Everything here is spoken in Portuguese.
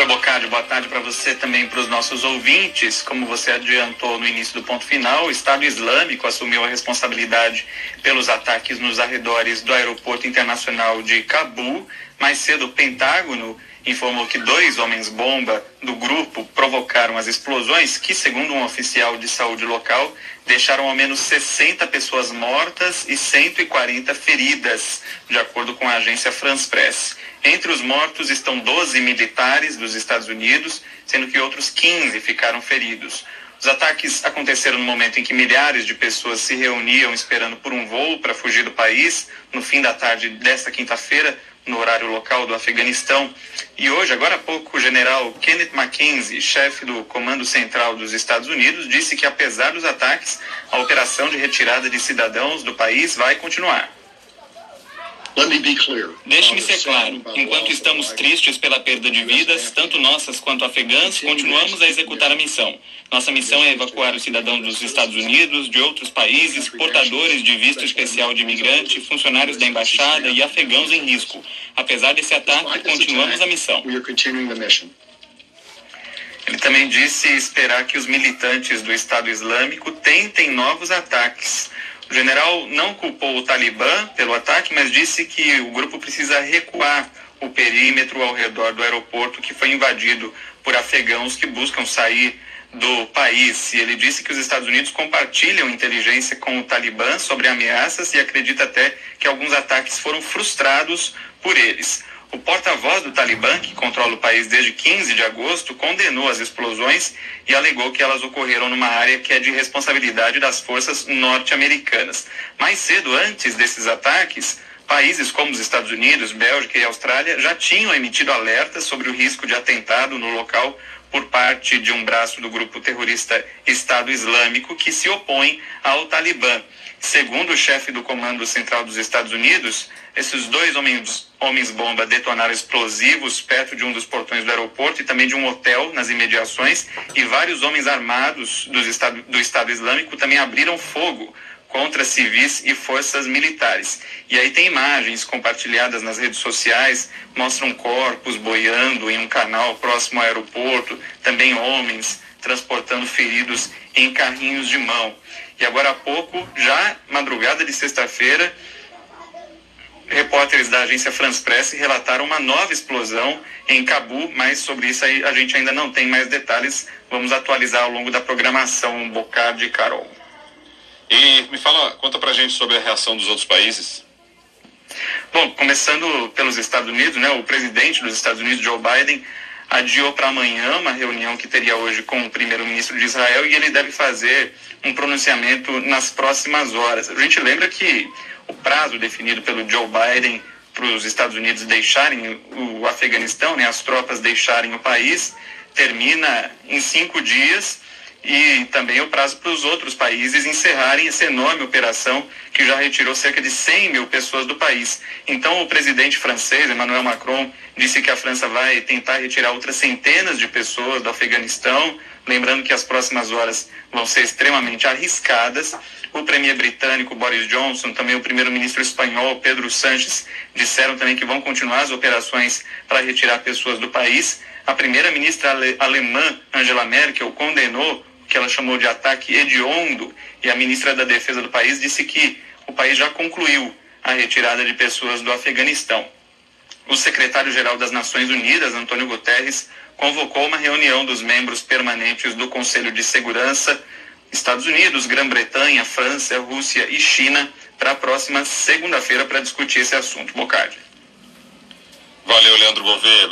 Oi, Bocardi, boa tarde para você também para os nossos ouvintes. Como você adiantou no início do ponto final, o Estado Islâmico assumiu a responsabilidade pelos ataques nos arredores do Aeroporto Internacional de Cabul. Mais cedo, o Pentágono informou que dois homens-bomba do grupo provocaram as explosões que, segundo um oficial de saúde local, deixaram ao menos 60 pessoas mortas e 140 feridas, de acordo com a agência France Press. Entre os mortos estão 12 militares dos Estados Unidos, sendo que outros 15 ficaram feridos. Os ataques aconteceram no momento em que milhares de pessoas se reuniam esperando por um voo para fugir do país, no fim da tarde desta quinta-feira, no horário local do Afeganistão. E hoje, agora há pouco, o general Kenneth Mackenzie, chefe do Comando Central dos Estados Unidos, disse que, apesar dos ataques, a operação de retirada de cidadãos do país vai continuar. Deixe-me ser claro: enquanto estamos tristes pela perda de vidas, tanto nossas quanto afegãs, continuamos a executar a missão. Nossa missão é evacuar os cidadãos dos Estados Unidos, de outros países, portadores de visto especial de imigrante, funcionários da embaixada e afegãos em risco. Apesar desse ataque, continuamos a missão. Ele também disse esperar que os militantes do Estado Islâmico tentem novos ataques. O general não culpou o Talibã pelo ataque, mas disse que o grupo precisa recuar o perímetro ao redor do aeroporto que foi invadido por afegãos que buscam sair do país. E ele disse que os Estados Unidos compartilham inteligência com o Talibã sobre ameaças e acredita até que alguns ataques foram frustrados por eles. O porta-voz do Talibã, que controla o país desde 15 de agosto, condenou as explosões e alegou que elas ocorreram numa área que é de responsabilidade das forças norte-americanas. Mais cedo, antes desses ataques, países como os Estados Unidos, Bélgica e Austrália já tinham emitido alertas sobre o risco de atentado no local por parte de um braço do grupo terrorista Estado Islâmico que se opõe ao Talibã. Segundo o chefe do Comando Central dos Estados Unidos, esses dois homens, homens bomba detonaram explosivos perto de um dos portões do aeroporto e também de um hotel nas imediações e vários homens armados do Estado, do Estado Islâmico também abriram fogo contra civis e forças militares. E aí tem imagens compartilhadas nas redes sociais, mostram corpos boiando em um canal próximo ao aeroporto, também homens transportando feridos em carrinhos de mão. E agora há pouco, já madrugada de sexta-feira, repórteres da agência France Press relataram uma nova explosão em Cabu, mas sobre isso a gente ainda não tem mais detalhes. Vamos atualizar ao longo da programação Bocardi e Carol. E me fala, conta pra gente sobre a reação dos outros países. Bom, começando pelos Estados Unidos, né, o presidente dos Estados Unidos, Joe Biden, adiou para amanhã uma reunião que teria hoje com o primeiro-ministro de Israel e ele deve fazer um pronunciamento nas próximas horas. A gente lembra que o prazo definido pelo Joe Biden para os Estados Unidos deixarem o Afeganistão, né, as tropas deixarem o país, termina em cinco dias e também o prazo para os outros países encerrarem essa enorme operação que já retirou cerca de 100 mil pessoas do país. Então, o presidente francês, Emmanuel Macron, disse que a França vai tentar retirar outras centenas de pessoas do Afeganistão, lembrando que as próximas horas vão ser extremamente arriscadas. O premier britânico Boris Johnson, também o primeiro-ministro espanhol Pedro Sánchez, disseram também que vão continuar as operações para retirar pessoas do país. A primeira-ministra alemã Angela Merkel condenou que ela chamou de ataque hediondo, e a ministra da Defesa do país disse que o país já concluiu a retirada de pessoas do Afeganistão. O secretário-geral das Nações Unidas, Antônio Guterres, convocou uma reunião dos membros permanentes do Conselho de Segurança, Estados Unidos, Grã-Bretanha, França, Rússia e China, para a próxima segunda-feira para discutir esse assunto. Bocardi. Valeu, Leandro Gouveia.